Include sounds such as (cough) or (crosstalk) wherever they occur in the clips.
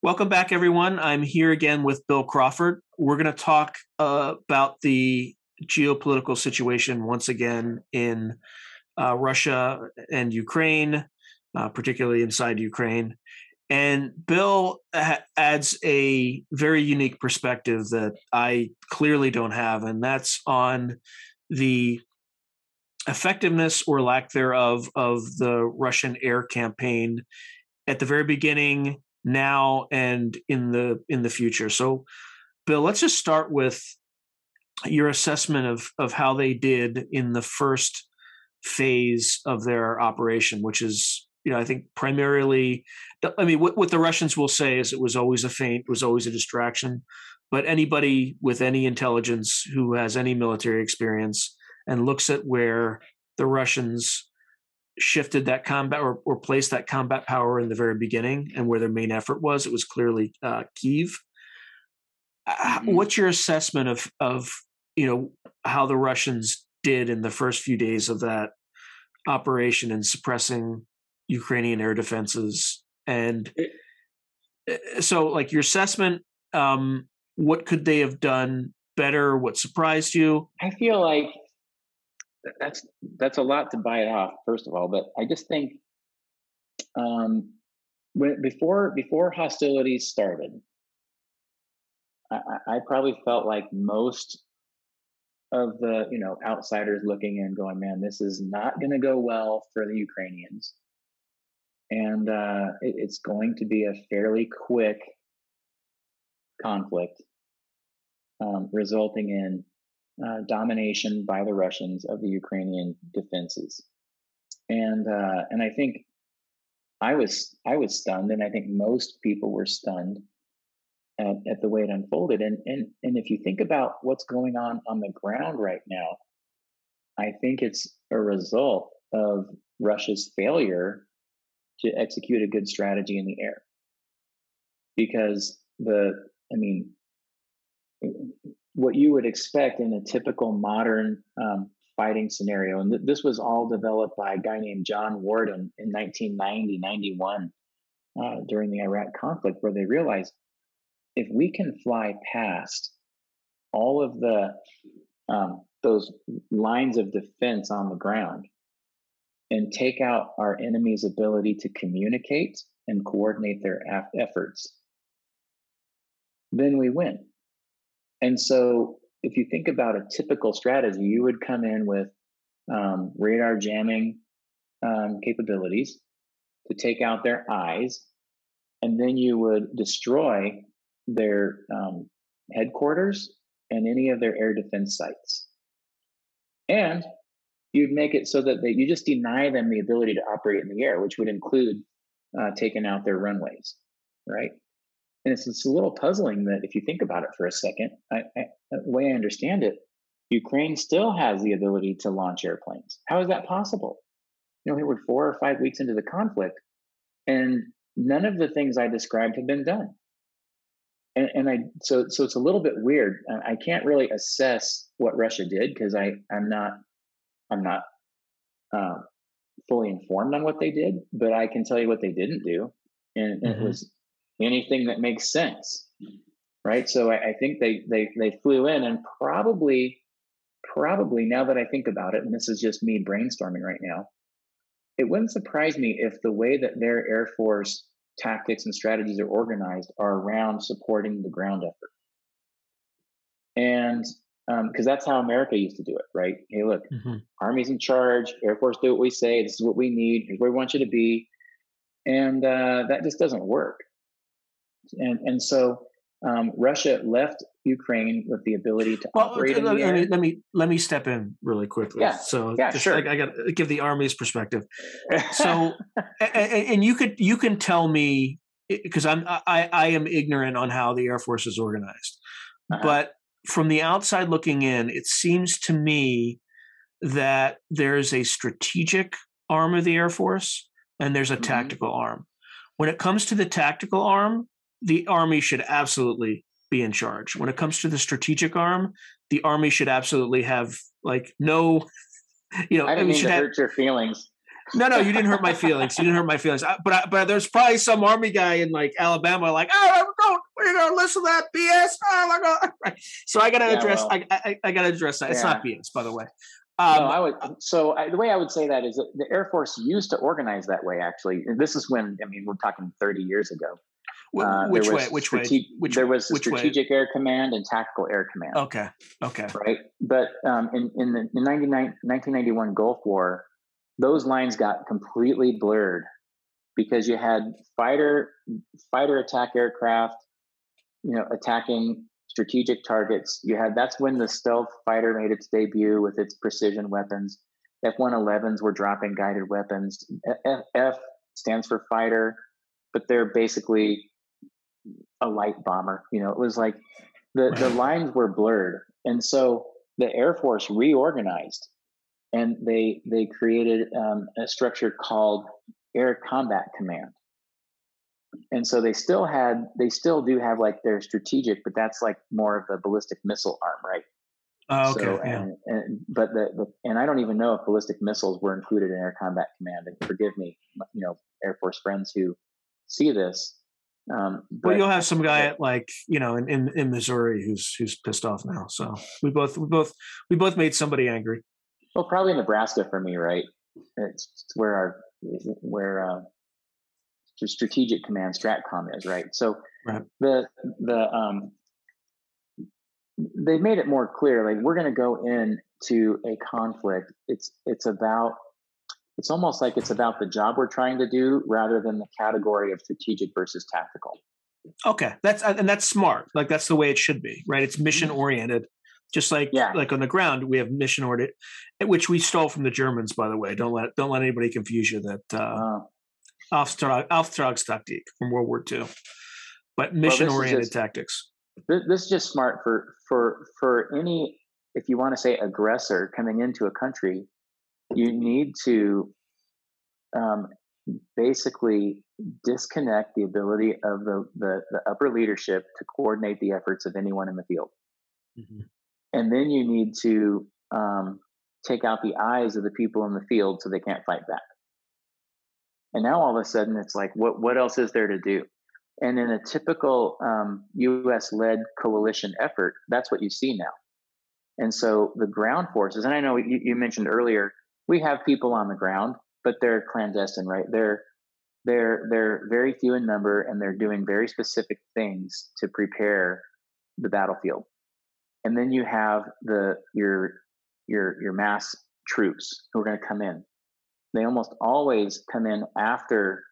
Welcome back, everyone. I'm here again with Bill Crawford. We're going to talk uh, about the geopolitical situation once again in uh, Russia and Ukraine, uh, particularly inside Ukraine. And Bill ha- adds a very unique perspective that I clearly don't have, and that's on the effectiveness or lack thereof of the Russian air campaign at the very beginning now and in the in the future. So, Bill, let's just start with your assessment of of how they did in the first phase of their operation, which is you know I think primarily. I mean, what, what the Russians will say is it was always a feint, was always a distraction. But anybody with any intelligence who has any military experience and looks at where the Russians shifted that combat or, or placed that combat power in the very beginning and where their main effort was. It was clearly uh, Kiev. Uh, mm-hmm. What's your assessment of of you know how the Russians did in the first few days of that operation in suppressing Ukrainian air defenses? And uh, so, like your assessment, um, what could they have done better? What surprised you? I feel like that's that's a lot to bite off first of all but i just think um when before before hostilities started I, I probably felt like most of the you know outsiders looking in going man this is not going to go well for the ukrainians. And uh, it, it's going to be a fairly quick conflict um, resulting in uh, domination by the Russians of the Ukrainian defenses, and uh, and I think I was I was stunned, and I think most people were stunned at, at the way it unfolded. And and and if you think about what's going on on the ground right now, I think it's a result of Russia's failure to execute a good strategy in the air, because the I mean what you would expect in a typical modern um, fighting scenario. And th- this was all developed by a guy named John Warden in 1990, 91 uh, during the Iraq conflict, where they realized if we can fly past all of the um, those lines of defense on the ground and take out our enemy's ability to communicate and coordinate their af- efforts, then we win. And so, if you think about a typical strategy, you would come in with um, radar jamming um, capabilities to take out their eyes, and then you would destroy their um, headquarters and any of their air defense sites. And you'd make it so that they, you just deny them the ability to operate in the air, which would include uh, taking out their runways, right? And it's, it's a little puzzling that if you think about it for a second, I, I, the way I understand it, Ukraine still has the ability to launch airplanes. How is that possible? You know, we're four or five weeks into the conflict, and none of the things I described have been done. And, and I so so it's a little bit weird. I can't really assess what Russia did because I I'm not I'm not uh, fully informed on what they did, but I can tell you what they didn't do, and, and mm-hmm. it was anything that makes sense right so I, I, think they they they flew in and probably probably now that i think about it and this is just me brainstorming right now it wouldn't surprise me if the way that their air force tactics and strategies are organized are around supporting the ground effort and because um, that's how America used to do it, right? Hey, look, mm-hmm. Army's in charge, Air Force do what we say. This is what we need. Here's where we want you to be, and uh, that just doesn't work. And and so um, Russia left Ukraine with the ability to well, operate. Let, let, me, let me let me step in really quickly. Yeah. So yeah, just, sure. I, I got to give the Army's perspective. (laughs) So, and, and you could you can tell me because I'm I, I am ignorant on how the Air Force is organized, uh-huh. but from the outside looking in, it seems to me that there's a strategic arm of the Air Force and there's a mm-hmm. tactical arm. When it comes to the tactical arm, the Army should absolutely be in charge. When it comes to the strategic arm, the Army should absolutely have like no, (laughs) you know, I didn't mean to have, hurt your feelings. No, no, you didn't hurt my (laughs) feelings. You didn't hurt my feelings. But I, but there's probably some army guy in like Alabama, like, oh, don't we're gonna listen to that BS. Oh my god! (laughs) So I gotta yeah, address. Well, I, I, I gotta address that. It's not BS, by the way. Um, no, I would. So I, the way I would say that is that the Air Force used to organize that way. Actually, this is when I mean we're talking 30 years ago. Uh, which way? Which strate- way? Which, there was strategic way? air command and tactical air command. Okay. Okay. Right. But um, in in the in 1991 Gulf War, those lines got completely blurred because you had fighter fighter attack aircraft, you know, attacking strategic targets. You had that's when the stealth fighter made its debut with its precision weapons. F-111s were dropping guided weapons. F, F stands for fighter, but they're basically a light bomber. You know, it was like the the lines were blurred, and so the Air Force reorganized and they they created um, a structure called Air Combat Command. And so they still had they still do have like their strategic, but that's like more of the ballistic missile arm, right? Oh, okay. So, yeah. and, and, but the, the and I don't even know if ballistic missiles were included in Air Combat Command. And forgive me, you know, Air Force friends who see this. Um, but well, you'll have some guy at like you know in, in, in Missouri who's who's pissed off now. So we both we both we both made somebody angry. Well, probably Nebraska for me, right? It's, it's where our where uh, strategic command stratcom is, right? So right. the the um, they made it more clear. Like we're going to go into a conflict. It's it's about it's almost like it's about the job we're trying to do rather than the category of strategic versus tactical. Okay, that's and that's smart. Like that's the way it should be, right? It's mission mm-hmm. oriented. Just like yeah. like on the ground, we have mission order, which we stole from the Germans, by the way. Don't let don't let anybody confuse you that uh, Auftrag, Auftragstaktik from World War II, but mission oriented well, tactics. This is just smart for for for any if you want to say aggressor coming into a country, you need to um, basically disconnect the ability of the, the, the upper leadership to coordinate the efforts of anyone in the field. Mm-hmm and then you need to um, take out the eyes of the people in the field so they can't fight back. And now all of a sudden, it's like, what what else is there to do? And in a typical um, U.S. led coalition effort, that's what you see now. And so the ground forces, and I know you, you mentioned earlier, we have people on the ground, but they're clandestine, right? They're they're they're very few in number, and they're doing very specific things to prepare the battlefield and then you have the your your your mass troops who are going to come in. They almost always come in after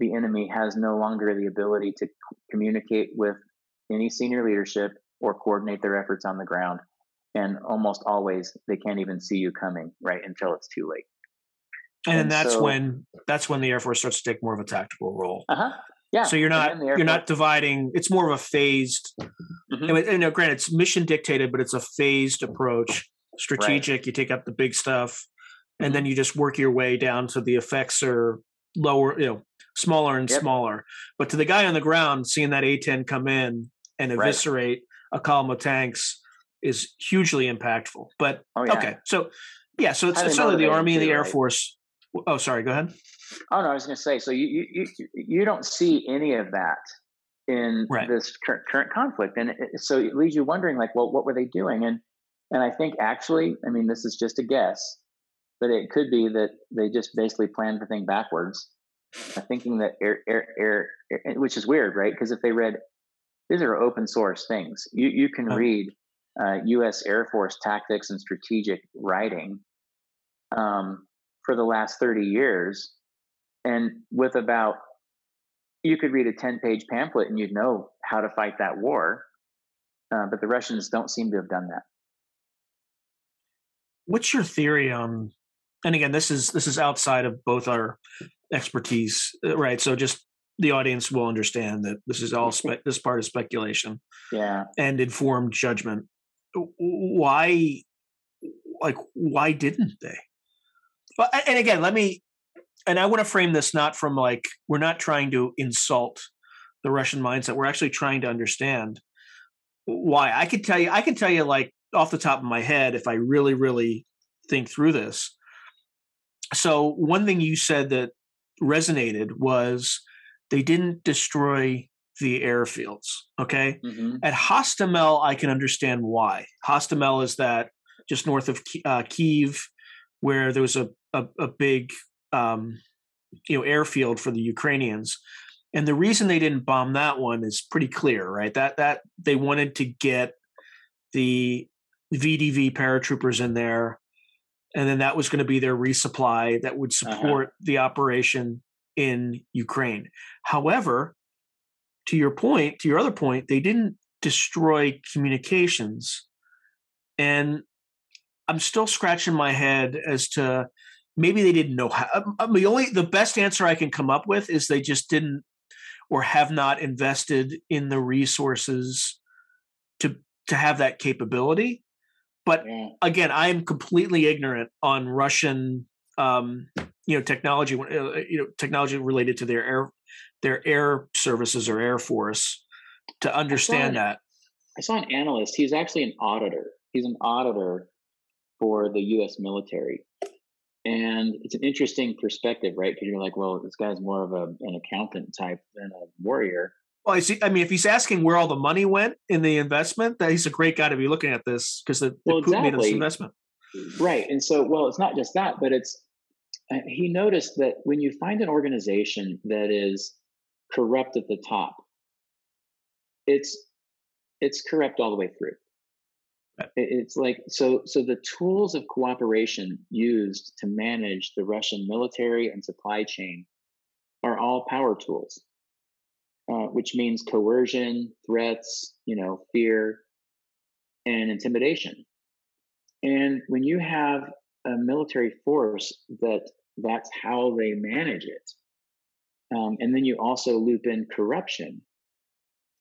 the enemy has no longer the ability to communicate with any senior leadership or coordinate their efforts on the ground. And almost always they can't even see you coming, right, until it's too late. And, and that's so, when that's when the Air Force starts to take more of a tactical role. Uh-huh. Yeah. So you're not you're not dividing. It's more of a phased. Mm-hmm. And, and, you granted, it's mission dictated, but it's a phased approach. Strategic. Right. You take up the big stuff, and then mm-hmm. you just work your way down to the effects are lower, you know, smaller and yep. smaller. But to the guy on the ground, seeing that A10 come in and eviscerate right. a column of tanks is hugely impactful. But oh, yeah. okay, so yeah, so it's, it's only the Army and the Air right? Force. Oh, sorry. Go ahead. Oh no, I was going to say. So you you you don't see any of that in right. this current, current conflict, and it, so it leaves you wondering, like, well, what were they doing? And and I think actually, I mean, this is just a guess, but it could be that they just basically planned the thing backwards, uh, thinking that air air air, air which is weird, right? Because if they read these are open source things, you you can oh. read uh, U.S. Air Force tactics and strategic writing um, for the last 30 years. And with about, you could read a 10 page pamphlet and you'd know how to fight that war. Uh, but the Russians don't seem to have done that. What's your theory on? And again, this is this is outside of both our expertise, uh, right? So just the audience will understand that this is all spe- this part is speculation, yeah, and informed judgment. Why, like, why hmm. didn't they? But and again, let me, and I want to frame this not from like we're not trying to insult the Russian mindset. We're actually trying to understand why. I could tell you, I can tell you like off the top of my head if I really, really think through this. So one thing you said that resonated was they didn't destroy the airfields. Okay. Mm-hmm. At Hostomel, I can understand why. Hostomel is that just north of uh, Kiev, where there was a, a, a big um, you know airfield for the Ukrainians. And the reason they didn't bomb that one is pretty clear, right? That that they wanted to get the VDV paratroopers in there, and then that was going to be their resupply that would uh-huh. support uh-huh. the operation in Ukraine. However, to your point, to your other point, they didn't destroy communications. And I'm still scratching my head as to maybe they didn't know how. I um, mean, um, the only the best answer I can come up with is they just didn't or have not invested in the resources to to have that capability. But again, I am completely ignorant on Russian um, you know technology uh, you know technology related to their air their air services or air force to understand I an, that i saw an analyst he's actually an auditor he's an auditor for the us military and it's an interesting perspective right because you're like well this guy's more of a, an accountant type than a warrior well, I see. I mean, if he's asking where all the money went in the investment, that he's a great guy to be looking at this because the, well, exactly. made this investment. Right, and so well, it's not just that, but it's uh, he noticed that when you find an organization that is corrupt at the top, it's it's corrupt all the way through. It's like so so the tools of cooperation used to manage the Russian military and supply chain are all power tools, uh, which means coercion, threats, you know, fear, and intimidation. And when you have a military force that that's how they manage it. Um, and then you also loop in corruption.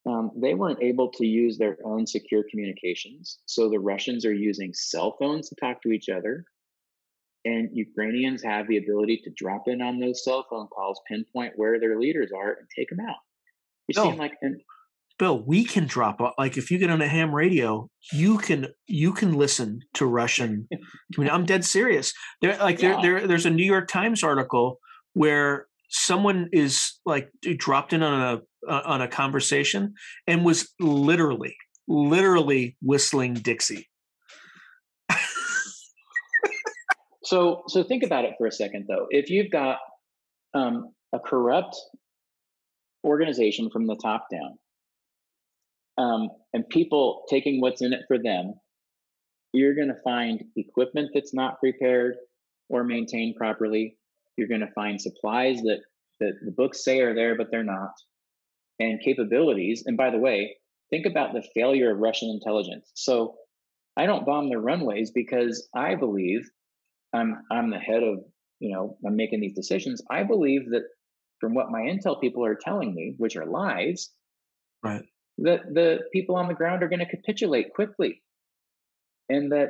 Um, they weren't able to use their own secure communications. So the Russians are using cell phones to talk to each other. And Ukrainians have the ability to drop in on those cell phone calls, pinpoint where their leaders are, and take them out. You oh. seem like an, Bill, we can drop like if you get on a ham radio, you can you can listen to Russian. (laughs) I mean, I'm dead serious. There, like yeah. there, there, there's a New York Times article where someone is like dropped in on a uh, on a conversation and was literally, literally whistling Dixie. so, so think about it for a second, though. If you've got um, a corrupt organization from the top down um, and people taking what's in it for them, you're going to find equipment that's not prepared or maintained properly. You're going to find supplies that, that the books say are there, but they're not, and capabilities. And by the way, think about the failure of Russian intelligence. So I don't bomb their runways because I believe I'm I'm the head of you know I'm making these decisions. I believe that from what my intel people are telling me, which are lies, right? that the people on the ground are going to capitulate quickly and that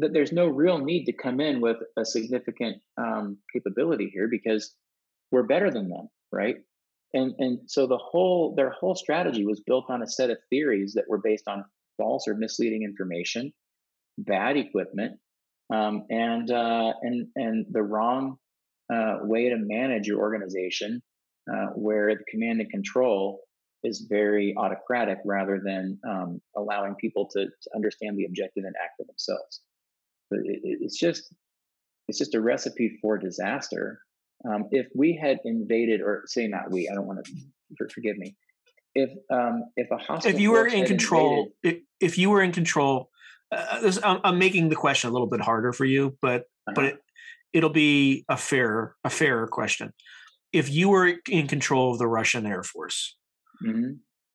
that there's no real need to come in with a significant um, capability here because we're better than them right and and so the whole their whole strategy was built on a set of theories that were based on false or misleading information bad equipment um, and uh, and and the wrong uh, way to manage your organization uh, where the command and control is very autocratic rather than um, allowing people to, to, understand the objective and act for themselves. It's just it's just a recipe for disaster. Um, if we had invaded, or say not we, I don't want to forgive me. If um, if a hostile if you were in control, invaded, if, if you were in control, uh, this, I'm, I'm, making the question a little bit harder for you, but uh-huh. but it, it'll be a fair a fairer question. If you were in control of the Russian Air Force, mm-hmm.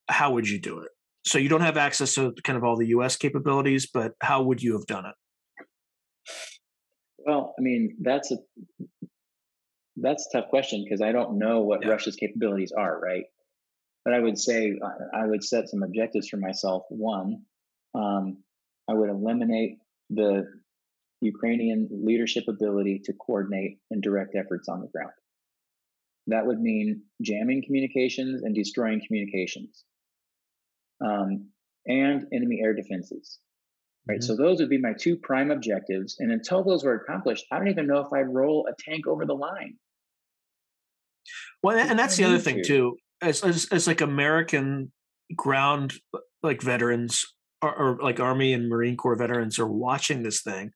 how would you do it? So you don't have access to kind of all the U.S. capabilities, but how would you have done it? Well, I mean, that's a that's a tough question because I don't know what yeah. Russia's capabilities are, right? But I would say I would set some objectives for myself. One, um, I would eliminate the Ukrainian leadership ability to coordinate and direct efforts on the ground. That would mean jamming communications and destroying communications, um, and enemy air defenses. Right. Mm-hmm. So those would be my two prime objectives. And until those were accomplished, I don't even know if I'd roll a tank over the line. Well, and that's the other thing too. As, as, as like American ground like veterans or, or, like Army and Marine Corps veterans are watching this thing.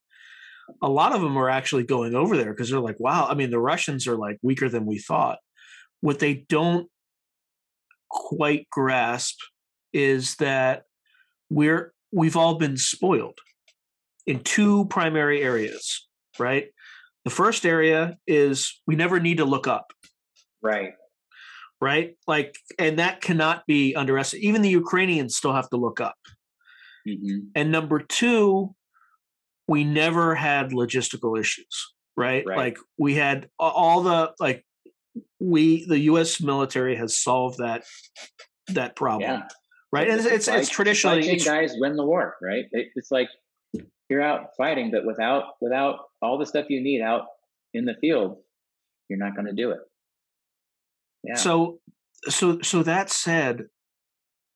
A lot of them are actually going over there because they're like, "Wow!" I mean, the Russians are like weaker than we thought. What they don't quite grasp is that we're we've all been spoiled in two primary areas, right? The first area is we never need to look up. Right. Right? Like, and that cannot be underestimated. Even the Ukrainians still have to look up. Mm-hmm. And number two, we never had logistical issues, right? right? Like, we had all the, like, we, the US military has solved that that problem. Yeah. Right. And it's, it's, like, it's traditionally it's, guys win the war, right? It's like you're out fighting, but without without all the stuff you need out in the field, you're not going to do it. Yeah. So so so that said,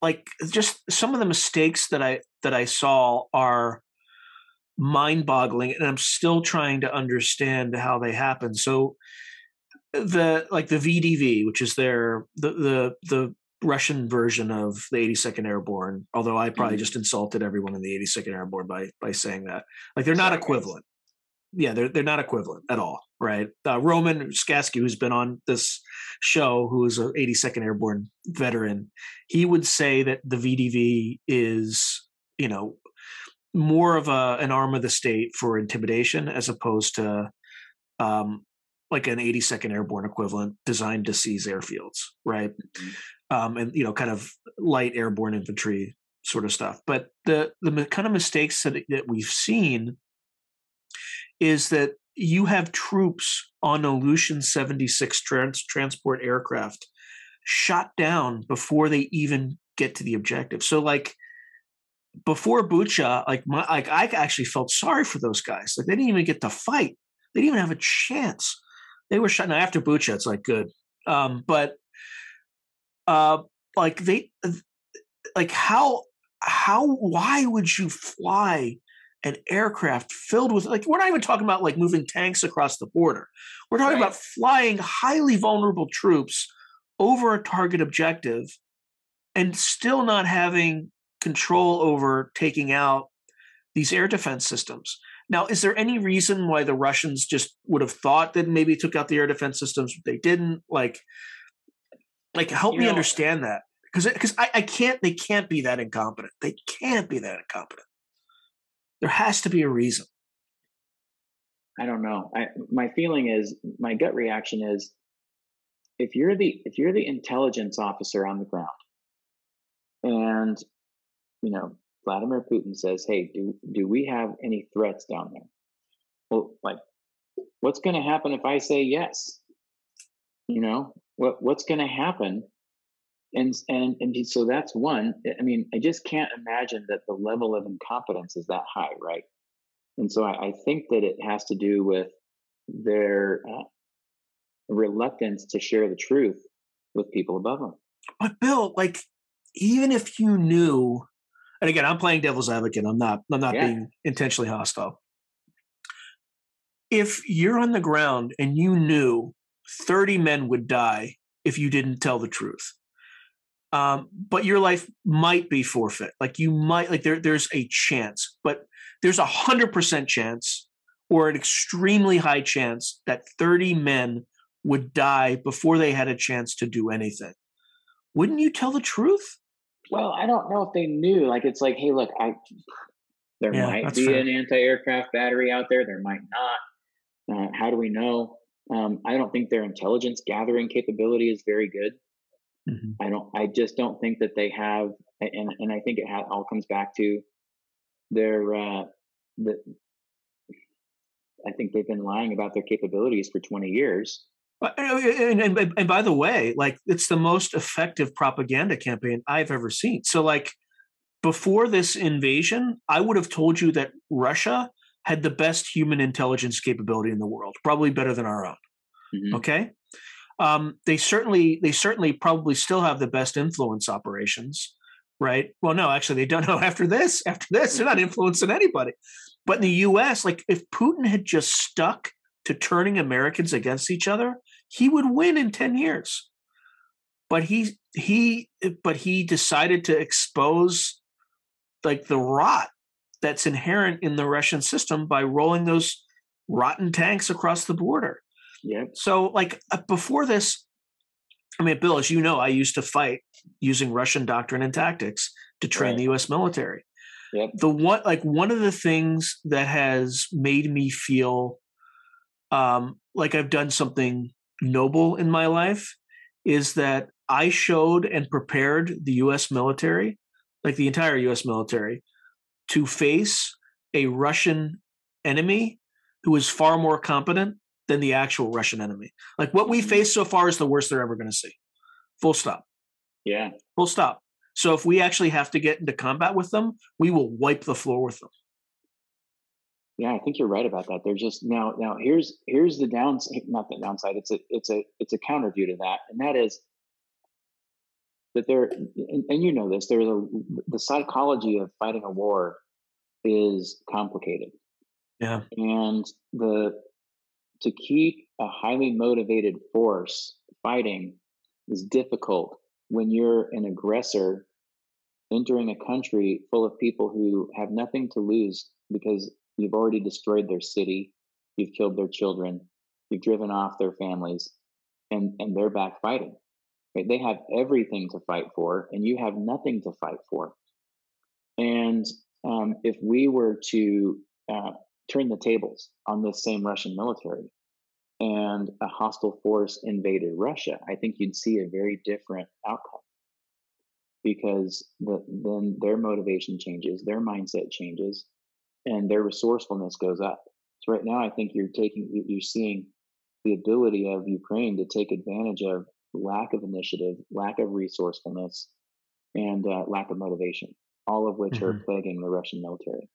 like just some of the mistakes that I that I saw are mind-boggling and I'm still trying to understand how they happen. So the like the VDV, which is their the the the Russian version of the 82nd Airborne, although I probably mm-hmm. just insulted everyone in the 82nd Airborne by by saying that. Like they're not equivalent yeah, they're they're not equivalent at all, right? Uh, Roman Skaskiw, who's been on this show, who is an 82nd Airborne veteran, he would say that the VDV is, you know, more of a an arm of the state for intimidation as opposed to um, like an 82nd Airborne equivalent designed to seize airfields, right? Mm-hmm. Um, and you know, kind of light airborne infantry sort of stuff. But the the kind of mistakes that that we've seen is that you have troops on Ilyushin 76 trans- transport aircraft shot down before they even get to the objective. So like before Bucha, like my like I actually felt sorry for those guys. Like they didn't even get to fight. They didn't even have a chance. They were shot. Now after Bucha, it's like good. Um, but uh like they like how how why would you fly an aircraft filled with like we're not even talking about like moving tanks across the border. We're talking right. about flying highly vulnerable troops over a target objective and still not having control over taking out these air defense systems. Now, is there any reason why the Russians just would have thought that maybe took out the air defense systems, but they didn't? Like, like help you me know, understand that because because I, I can't they can't be that incompetent. They can't be that incompetent. There has to be a reason. I don't know. I, my feeling is my gut reaction is if you're the if you're the intelligence officer on the ground and you know Vladimir Putin says, "Hey, do do we have any threats down there?" Well, like what's going to happen if I say yes? You know, what what's going to happen and and and so that's one i mean i just can't imagine that the level of incompetence is that high right? And so i, I think that it has to do with their uh, reluctance to share the truth with people above them but bill like even if you knew and again i'm playing devil's advocate i'm not i'm not yeah. being intentionally hostile. If you're on the ground and you knew 30 men would die if you didn't tell the truth um, but your life might be forfeit. Like you might like there there's a chance, but there's a hundred percent chance or an extremely high chance that 30 men would die before they had a chance to do anything. Wouldn't you tell the truth? Well, I don't know if they knew. Like it's like, hey, look, I There Yeah, might be fair. an anti-aircraft battery out there. There might not. Uh, how do we know? Um, I don't think their intelligence gathering capability is very good. Mhm. I don't. I just don't think that they have, and and I think it ha- all comes back to their uh, the. I think they've been lying about their capabilities for twenty years. And, and, and, and by the way, like it's the most effective propaganda campaign I've ever seen. So, like before this invasion, I would have told you that Russia had the best human intelligence capability in the world, probably better than our own. Mhm. Okay, um, they certainly they certainly probably still have the best influence operations, right? Well, no, actually, they don't know. (laughs) After this, after this, they're not (laughs) influencing anybody. But in the U.S., like if Putin had just stuck to turning Americans against each other, he would win in ten years. But he he but he decided to expose like the rot that's inherent in the Russian system by rolling those rotten tanks across the border. Yep. So, like uh, before this, I mean, Bill, as you know, I used to fight using Russian doctrine and tactics to train Right. the U.S. military. Yep. The one, like one of the things that has made me feel um, like I've done something noble in my life is that I showed and prepared the U.S. military, like the entire U.S. military, to face a Russian enemy who is far more competent than the actual Russian enemy. Like what we face so far is the worst they're ever going to see. Full stop. Yeah. Full stop. So if we actually have to get into combat with them, we will wipe the floor with them. Yeah, I think you're right about that. They're just now now here's here's the downside not the downside, it's a it's a it's a counter view to that. And that is that there and, and you know this, there's a the psychology of fighting a war is complicated. Yeah. And the to keep a highly motivated force fighting is difficult when you're an aggressor entering a country full of people who have nothing to lose because you've already destroyed their city, you've killed their children, you've driven off their families, and and they're back fighting. Right? They have everything to fight for, and you have nothing to fight for. And um, if we were to uh, turn the tables on this same Russian military and a hostile force invaded Russia, I think you'd see a very different outcome because the, then their motivation changes, their mindset changes, and their resourcefulness goes up. So right now, I think you're taking you- you're seeing the ability of Ukraine to take advantage of lack of initiative, lack of resourcefulness, and uh, lack of motivation, all of which are Mhm. plaguing the Russian military.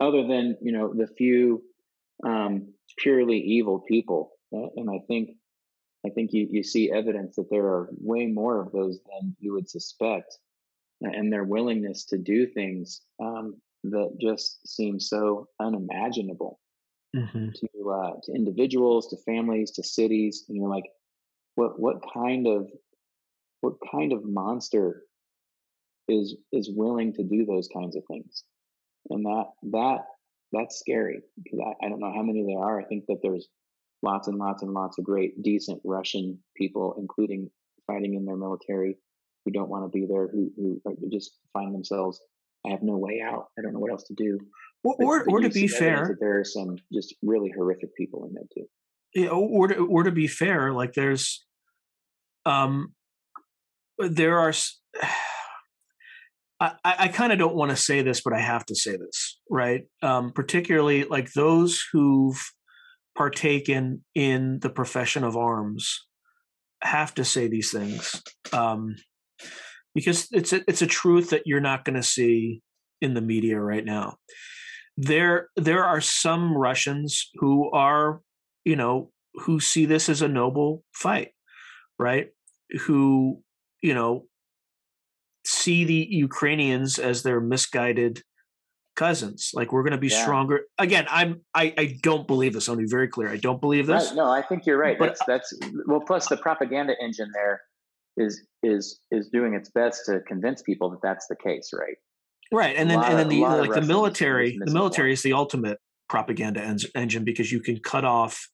Other than you know the few um, purely evil people, and I think I think you, you see evidence that there are way more of those than you would suspect, and their willingness to do things um, that just seem so unimaginable Mm-hmm. to uh, to individuals, to families, to cities. And you're like, what what kind of what kind of monster is is willing to do those kinds of things? And that that that's scary because I, I don't know how many there are. I think that there's lots and lots and lots of great, decent Russian people, including fighting in their military, who don't want to be there, who who just find themselves. I have no way out. I don't know what else to do. Or, But- or, but or to be fair, there are some just really horrific people in there too. Yeah, or to, or to be fair, like there's, um, there are. (sighs) I kind of don't want to say this, but I have to say this, right? Um, particularly like those who've partaken in the profession of arms have to say these things um, because it's a, it's a truth that you're not going to see in the media right now. There there are some Russians who are you know who see this as a noble fight, right? Who you know see the Ukrainians as their misguided cousins. Like we're going to be Yeah. stronger. Again, I'm I I don't believe this. I want to be very clear. I don't believe this. Right. No, I think you're right. But- That's that's well. Plus, the propaganda engine there is is is doing its best to convince people that that's the case, right? Right, and then and then the like the military, the military is the ultimate propaganda en- engine because you can cut off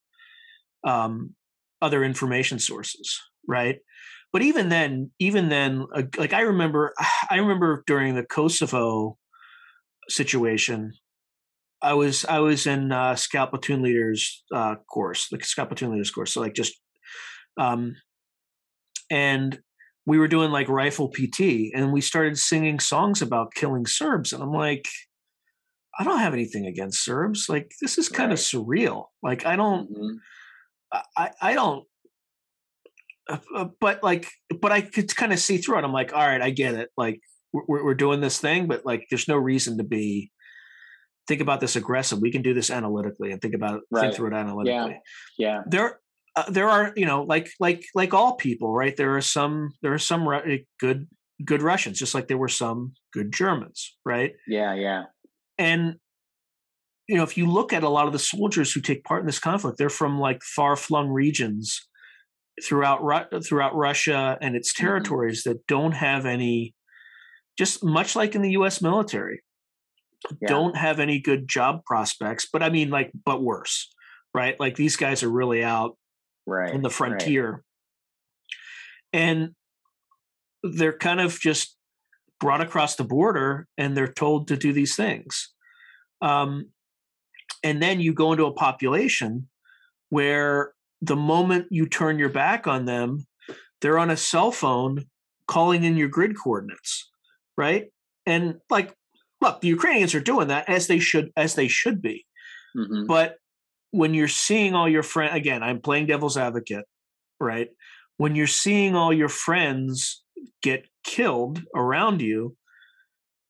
um, other information sources, right? But even then, even then, like I remember, (sighs) I remember during the Kosovo situation. I was I was in uh, Scout Platoon Leaders uh, course, the Scout Platoon Leaders course. So like just, um, and we were doing like rifle PT, and we started singing songs about killing Serbs, and I'm like, I don't have anything against Serbs. Like this is kind right. of surreal. Like I don't, mm-hmm. I I don't. Uh, uh, but like, but I could kind of see through it. I'm like, all right, I get it. Like we're, we're doing this thing, but like, there's no reason to be think about this aggressive. We can do this analytically and think about right. think through it analytically. Yeah, yeah. There, uh, there are you know like like like all people, right? There are some there are some good good Russians, just like there were some good Germans, right? Yeah, yeah. And you know, if you look at a lot of the soldiers who take part in this conflict, they're from like far flung regions throughout throughout Russia and its mm-hmm. territories mm-hmm. that don't have any just much like in the US military yeah. don't have any good job prospects but i mean like but worse right like these guys are really out right in the frontier right. and they're kind of just brought across the border and they're told to do these things um, and then you go into a population where the moment you turn your back on them they're on a cell phone calling in your grid coordinates right and like look, the Ukrainians are doing that as they should as they should be. Mm-hmm. But when you're seeing all your friends again, I'm playing devil's advocate, right? When you're seeing all your friends get killed around you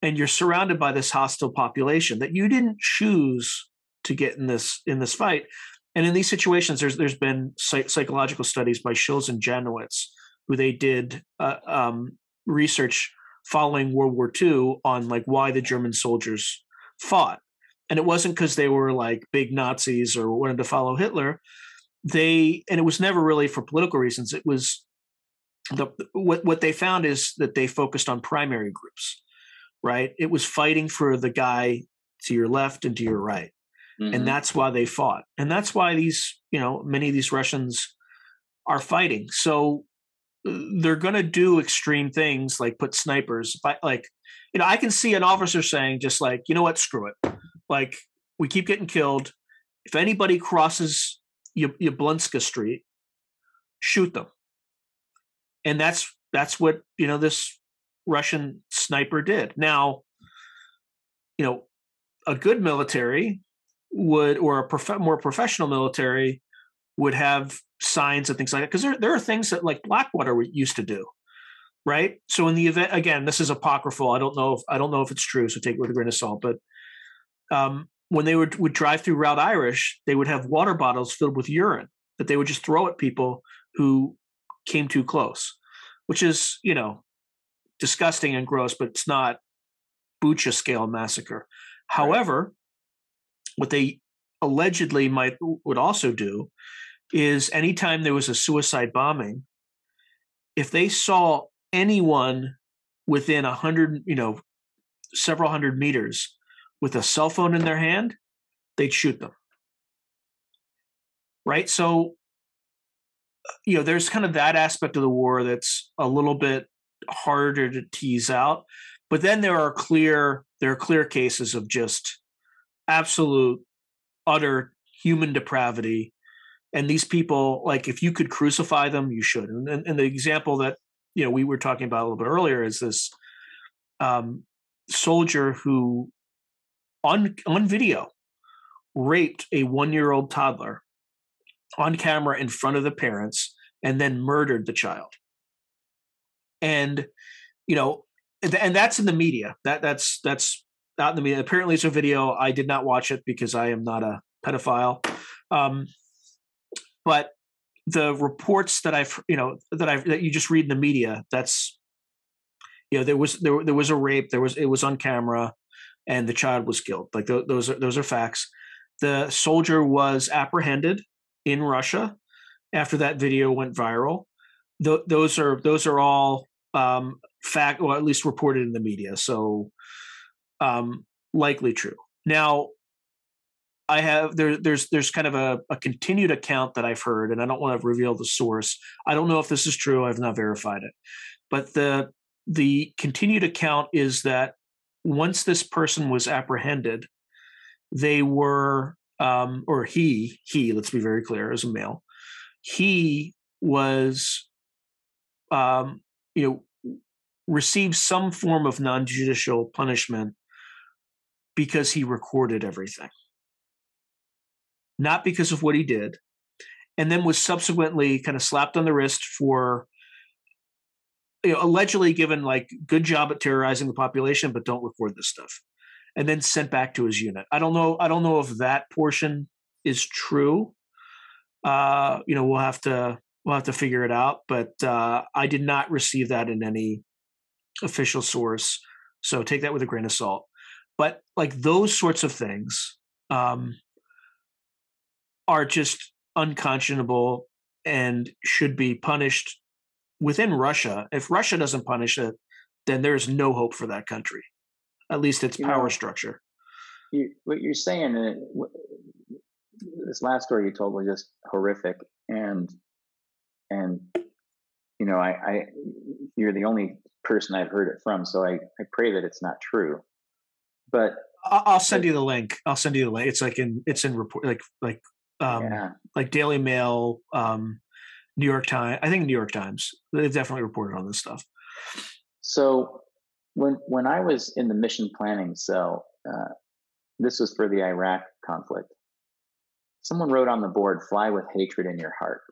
and you're surrounded by this hostile population that you didn't choose to get in this in this fight and in these situations there's there's been psych- psychological studies by Shils and Janowitz who they did uh, um, research following World War II on like why the German soldiers fought. And it wasn't because they were like big Nazis or wanted to follow Hitler. They and it was never really for political reasons. It was the what what they found is that they focused on primary groups, right? It was fighting for the guy to your left and to your right. Mm-hmm. And that's why they fought. And that's why these, you know, many of these Russians are fighting. So they're going to do extreme things like put snipers like you know i can see an officer saying just like you know what screw it like we keep getting killed if anybody crosses Yablunska street shoot them and that's that's what you know this russian sniper did now you know a good military would or a prof- more professional military would have signs and things like that because there, there are things that like blackwater used to do right? So in the event again this is apocryphal i don't know if i don't know if it's true so take it with a grain of salt but um, when they would, would drive through route irish they would have water bottles filled with urine that they would just throw at people who came too close which is you know disgusting and gross but it's not bucha scale massacre. However what they allegedly might would also do is anytime there was a suicide bombing, if they saw anyone within a hundred, you know, several hundred meters with a cell phone in their hand, they'd shoot them. Right. So, you know, there's kind of that aspect of the war that's a little bit harder to tease out. But then there are clear there are clear cases of just absolute utter human depravity and these people like if you could crucify them you should. And, and, the example that you know we were talking about a little bit earlier is this um, soldier who on on video raped a one year old toddler on camera in front of the parents and then murdered the child. And you know and that's in the media. That that's that's out in the media. Apparently it's a video. I did not watch it because i am not a pedophile. Um, but the reports that I've you know that I've that you just read in the media that's you know there was there there was a rape there was it was on camera and the child was killed. Like th- those are those are facts. The soldier was apprehended in Russia after that video went viral. Th- those are those are all um fact or at least reported in the media. So um likely true now I have there there's there's kind of a, a continued account that I've heard, and I don't want to reveal the source. I don't know if this is true. I've not verified it, but the the continued account is that once this person was apprehended, they were, um, or he, he, let's be very clear, as a male, he was, um, you know, received some form of non-judicial punishment because he recorded everything, not because of what he did, and then was subsequently kind of slapped on the wrist for you know, allegedly given like good job at terrorizing the population, but don't record this stuff, and then sent back to his unit. I don't know. I don't know if that portion is true. Uh, you know, we'll have to we'll have to figure it out. But uh, I did not receive that in any official source, so take that with a grain of salt. But like those sorts of things um, are just unconscionable and should be punished within Russia. If Russia doesn't punish it, then there's no hope for that country, at least its you power know, structure. You, what you're saying, uh, this last story you told was just horrific, and and you know, I, I you're the only person I've heard it from, so I, I pray that it's not true. But I'll send you the link. I'll send you the link. It's like in it's in report like like um yeah. like Daily Mail, um, New York Times. I think New York Times. They've definitely reported on this stuff. So when when I was in the mission planning cell, uh, this was for the Iraq conflict. Someone wrote on the board, "Fly with hatred in your heart,"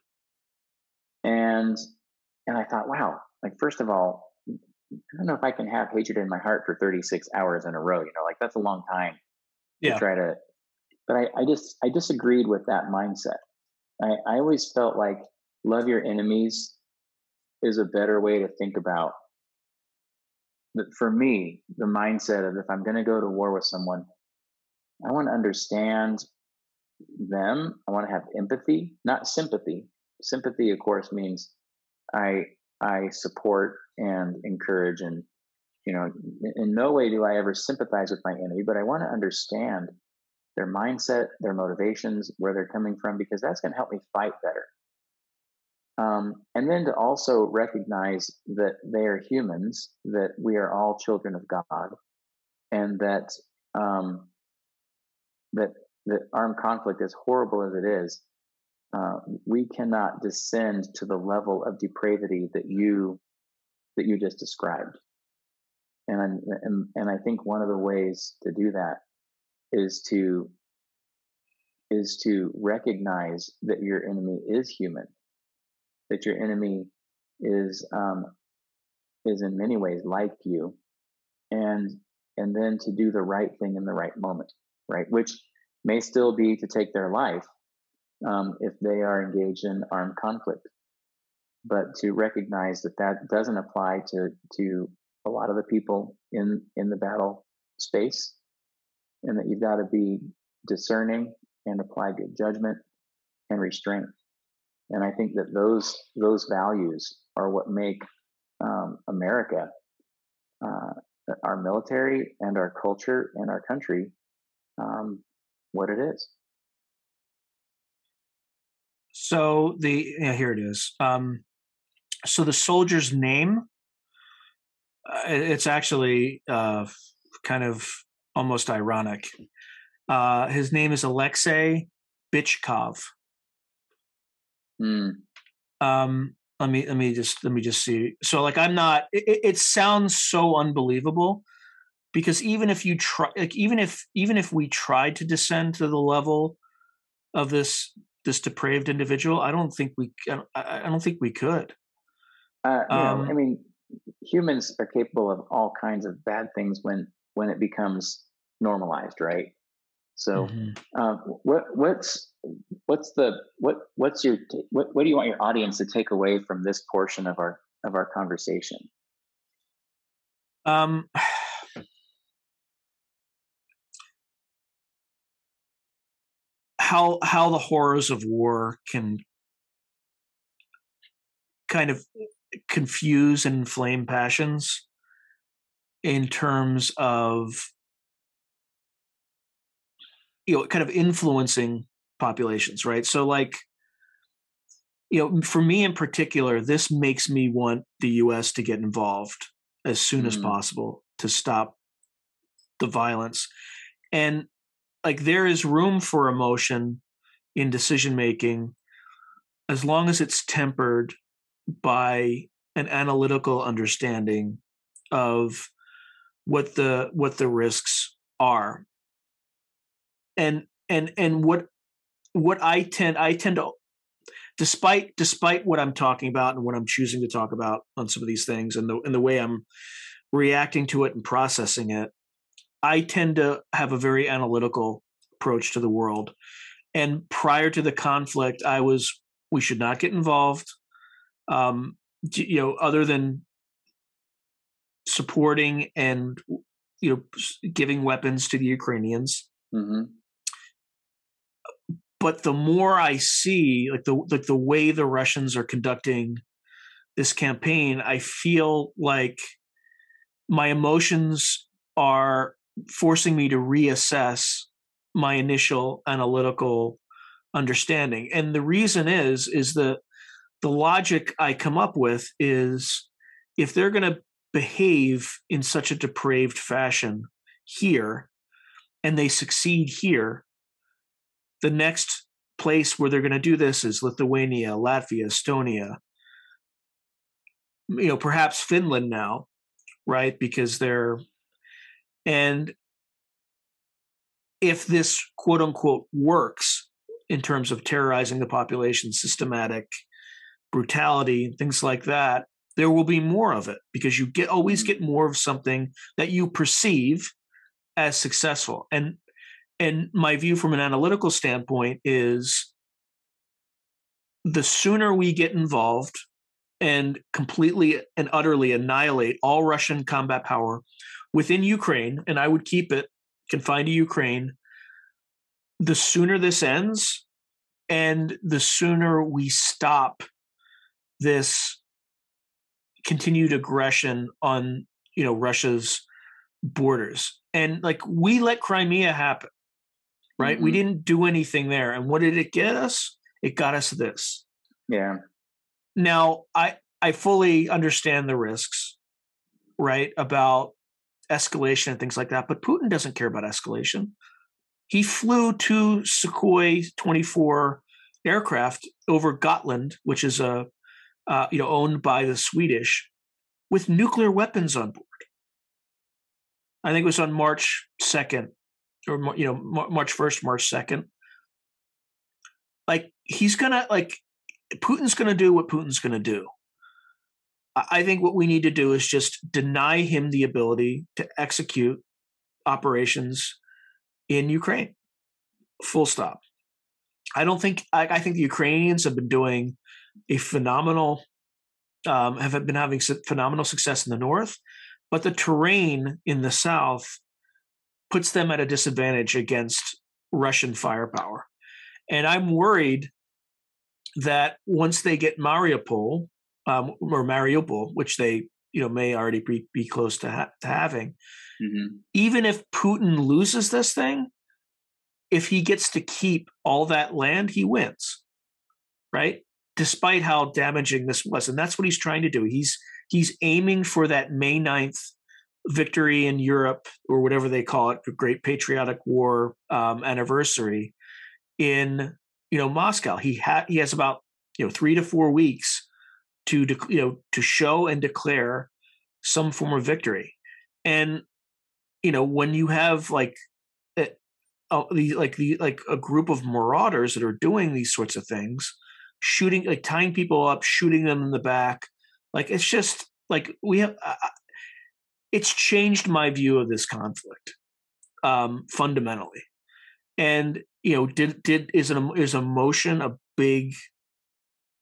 and and I thought, wow, like first of all, I don't know if I can have hatred in my heart for 36 hours in a row. You know, like that's a long time yeah. to try to. But I, I just I disagreed with that mindset. I, I always felt like love your enemies is a better way to think about. But for me, the mindset of if I'm going to go to war with someone, I want to understand them. I want to have empathy, not sympathy. Sympathy, of course, means I I support and encourage and you know in no way do I ever sympathize with my enemy, but I want to understand their mindset, their motivations, where they're coming from, because that's going to help me fight better. Um, and then to also recognize that they are humans, that we are all children of God, and that um, that that armed conflict, as horrible as it is, uh, we cannot descend to the level of depravity that you that you just described. And, and and I think one of the ways to do that is to is to recognize that your enemy is human, that your enemy is um, is in many ways like you, and and then to do the right thing in the right moment, right? Which may still be to take their life, um, if they are engaged in armed conflict. But to recognize that that doesn't apply to to a lot of the people in in the battle space, and that you've got to be discerning and apply good judgment and restraint. And I think that those those values are what make um, America, uh, our military and our culture and our country, um, what it is. So the yeah, here it is. Um, so the soldier's name, uh, it's actually uh, kind of almost ironic. Uh, his name is Alexei Bychkov. Mm. Um, let me let me just let me just see. So like I'm not. It, it sounds so unbelievable because even if you try, like even if even if we tried to descend to the level of this this depraved individual, I don't think we I, I don't think we could. Uh, um, know, I mean, humans are capable of all kinds of bad things when when it becomes normalized, right? So, mm-hmm. um, what what's what's the what what's your what what do you want your audience to take away from this portion of our of our conversation? Um. How how the horrors of war can kind of confuse and inflame passions in terms of you know kind of influencing populations right? So like you know for me in particular this makes me want the US to get involved as soon mm. as possible to stop the violence. And like there is room for emotion in decision making as long as it's tempered by an analytical understanding of what the what the risks are. And and and what what i tend i tend to despite despite what i'm talking about and what i'm choosing to talk about on some of these things and the and the way i'm reacting to it and processing it i tend to have a very analytical approach to the world and prior to the conflict i was we should not get involved um you know other than supporting and you know giving weapons to the Ukrainians. Mm-hmm. But the more I see, like the like the way the Russians are conducting this campaign, I feel like my emotions are forcing me to reassess my initial analytical understanding. And the reason is is that the logic I come up with is if they're going to behave in such a depraved fashion here and they succeed here, the next place where they're going to do this is Lithuania, Latvia, Estonia, you know, perhaps Finland now, right? Because they're, and if this quote unquote works in terms of terrorizing the population, systematic brutality, things like that, there will be more of it because you get always mm. get more of something that you perceive as successful. And and my view from an analytical standpoint is the sooner we get involved and completely and utterly annihilate all Russian combat power within Ukraine, and I would keep it confined to Ukraine, the sooner this ends and the sooner we stop this continued aggression on you know Russia's borders. And like we let Crimea happen, right? Mm-hmm. We didn't do anything there. And what did it get us? It got us this. Yeah. Now I I fully understand the risks, right? About escalation and things like that. But Putin doesn't care about escalation. He flew two Sukhoi 24 aircraft over Gotland, which is a uh, you know, owned by the Swedish, with nuclear weapons on board. I think it was on March second, or you know, March first, March second. Like he's gonna like Putin's gonna do what Putin's gonna do. I think what we need to do is just deny him the ability to execute operations in Ukraine. Full stop. I don't think I, I think the Ukrainians have been doing a phenomenal um, have been having phenomenal success in the north, but the terrain in the south puts them at a disadvantage against Russian firepower. And I'm worried that once they get Mariupol um, or Mariupol, which they you know may already be, be close to, ha- to having, mm-hmm. even if Putin loses this thing, if he gets to keep all that land, he wins, right? despite how damaging this was. And that's what he's trying to do. He's he's aiming for that May 9th victory in Europe or whatever they call it, the Great Patriotic War um, anniversary in you know Moscow. He had he has about you know three to four weeks to de- you know to show and declare some form of victory. And you know when you have like uh, the like the like a group of marauders that are doing these sorts of things shooting, like tying people up, shooting them in the back. Like it's just like we have. Uh, it's changed my view of this conflict um, fundamentally, and you know, did did is an is emotion a big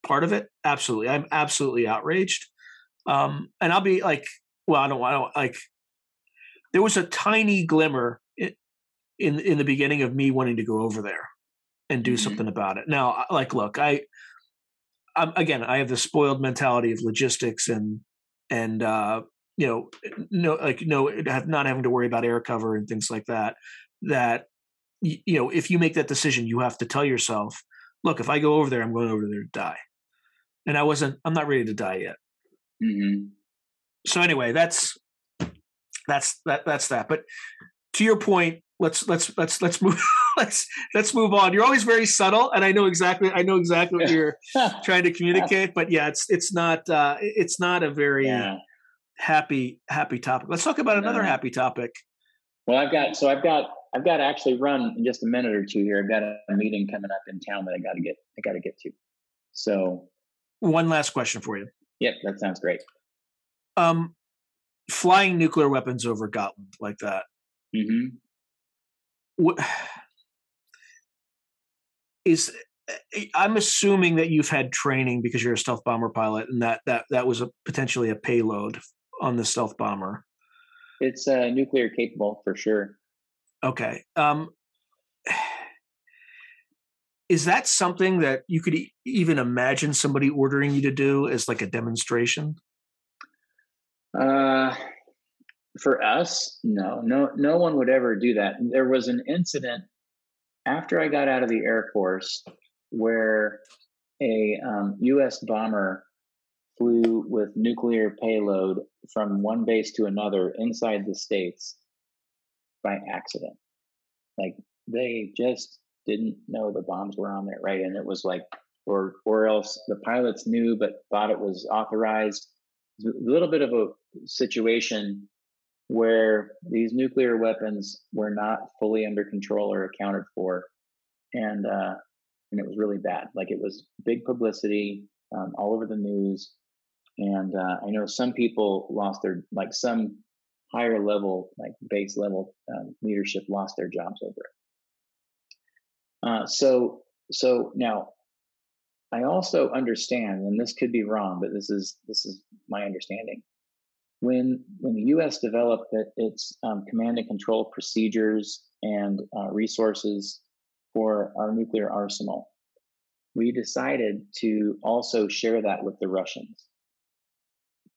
part of it? Absolutely, I'm absolutely outraged. Um, and I'll be like, well, I don't, I don't like. There was a tiny glimmer in in the beginning of me wanting to go over there and do mm-hmm. something about it. Now, like, look, I I'm, again, I have the spoiled mentality of logistics and and uh, you know, no, like no, not having to worry about air cover and things like that. That you know, if you make that decision, you have to tell yourself, look, if I go over there, I'm going over there to die. And I wasn't. I'm not ready to die yet. Mm-hmm. So anyway, that's that's that that's that. But to your point, let's let's let's let's move (laughs) let's let's move on. You're always very subtle, and I know exactly I know exactly what you're (laughs) trying to communicate. But yeah, it's it's not uh, it's not a very yeah. happy happy topic. Let's talk about another no. happy topic. Well, I've got so I've got I've got to actually run in just a minute or two here. I've got a meeting coming up in town that I got to get I got to get to. So, one last question for you. Yep, that sounds great. Um, flying nuclear weapons over Gotland like that. Mm-hmm. What is? Eh, I'm assuming that you've had training because you're a stealth bomber pilot, and that that that was a potentially a payload on the stealth bomber. It's uh, nuclear capable for sure. Okay. Um, is that something that you could e- even imagine somebody ordering you to do as like a demonstration? Uh, for us, no, no, no one would ever do that. There was an incident after I got out of the Air Force where a um, U.S. bomber flew with nuclear payload from one base to another inside the states by accident. Like they just didn't know the bombs were on there, right? And it was like, or or else the pilots knew but thought it was authorized. a little bit of a situation where these nuclear weapons were not fully under control or accounted for, and uh, and it was really bad. Like it was big publicity um, all over the news, and uh, I know some people lost their like some higher level like base level um, leadership lost their jobs over it. Uh, so so now I also understand, and this could be wrong, but this is this is my understanding when when the U.S. developed that its um, command and control procedures and uh, resources for our nuclear arsenal, we decided to also share that with the Russians.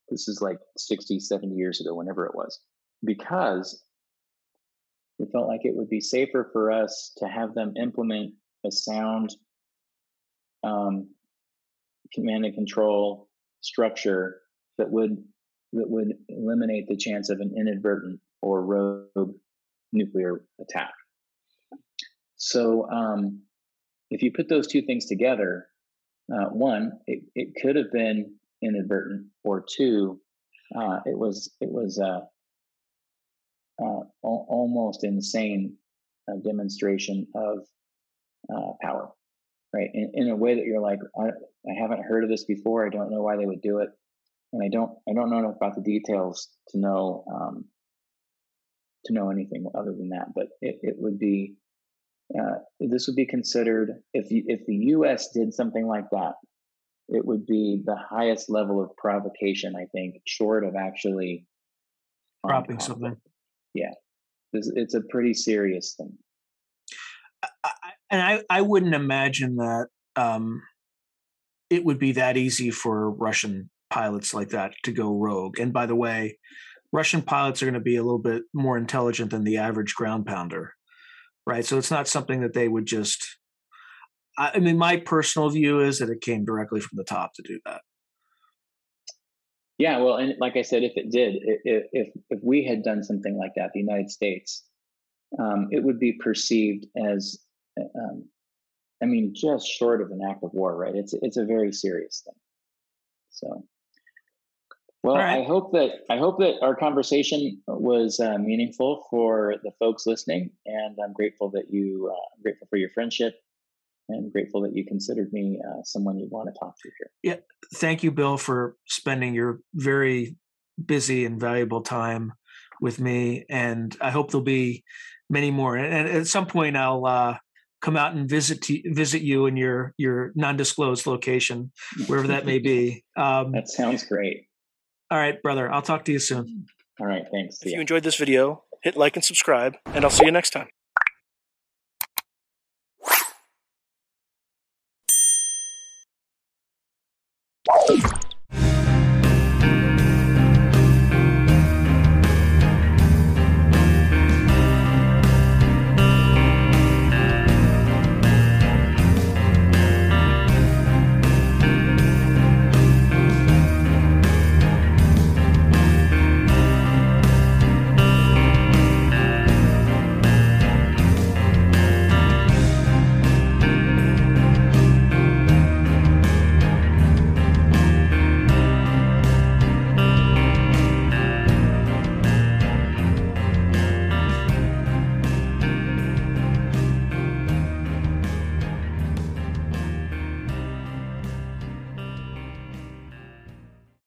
This is like 60, 70 years ago, whenever it was, because we felt like it would be safer for us to have them implement a sound um, command and control structure that would that would eliminate the chance of an inadvertent or rogue nuclear attack. So, um, if you put those two things together, uh, one, it, it could have been inadvertent, or two, uh, it was it was uh, uh almost insane uh, demonstration of power, right? In, in, a way that you're like, I, I haven't heard of this before. I don't know why they would do it and I don't I don't know enough about the details to know um, to know anything other than that. But it, it would be uh, this would be considered if you, if the U.S. did something like that, it would be the highest level of provocation. I think, short of actually dropping something. Yeah, it's, it's, a pretty serious thing. I, and I I wouldn't imagine that. Um, it would be that easy for Russian pilots like that to go rogue. And by the way, Russian pilots are going to be a little bit more intelligent than the average ground pounder, right? So it's not something that they would just. I mean, my personal view is that it came directly from the top to do that. Yeah, well, and like I said, if it did, if if, if we had done something like that, the United States, um, it would be perceived as, um, I mean, just short of an act of war, right? It's it's a very serious thing. So well, right. I hope that I hope that our conversation was uh, meaningful for the folks listening, and I'm grateful that you uh, I'm grateful for your friendship, and grateful that you considered me uh, someone you'd want to talk to here. Yeah, thank you, Bill, for spending your very busy and valuable time with me, and I hope there'll be many more. And at some point, I'll uh, come out and visit to, visit you in your your non-disclosed location, wherever that may be. (laughs) Um, that sounds great. All right, brother. I'll talk to you soon. All right. Thanks. if you enjoyed this video, hit like and subscribe, and I'll see you next time.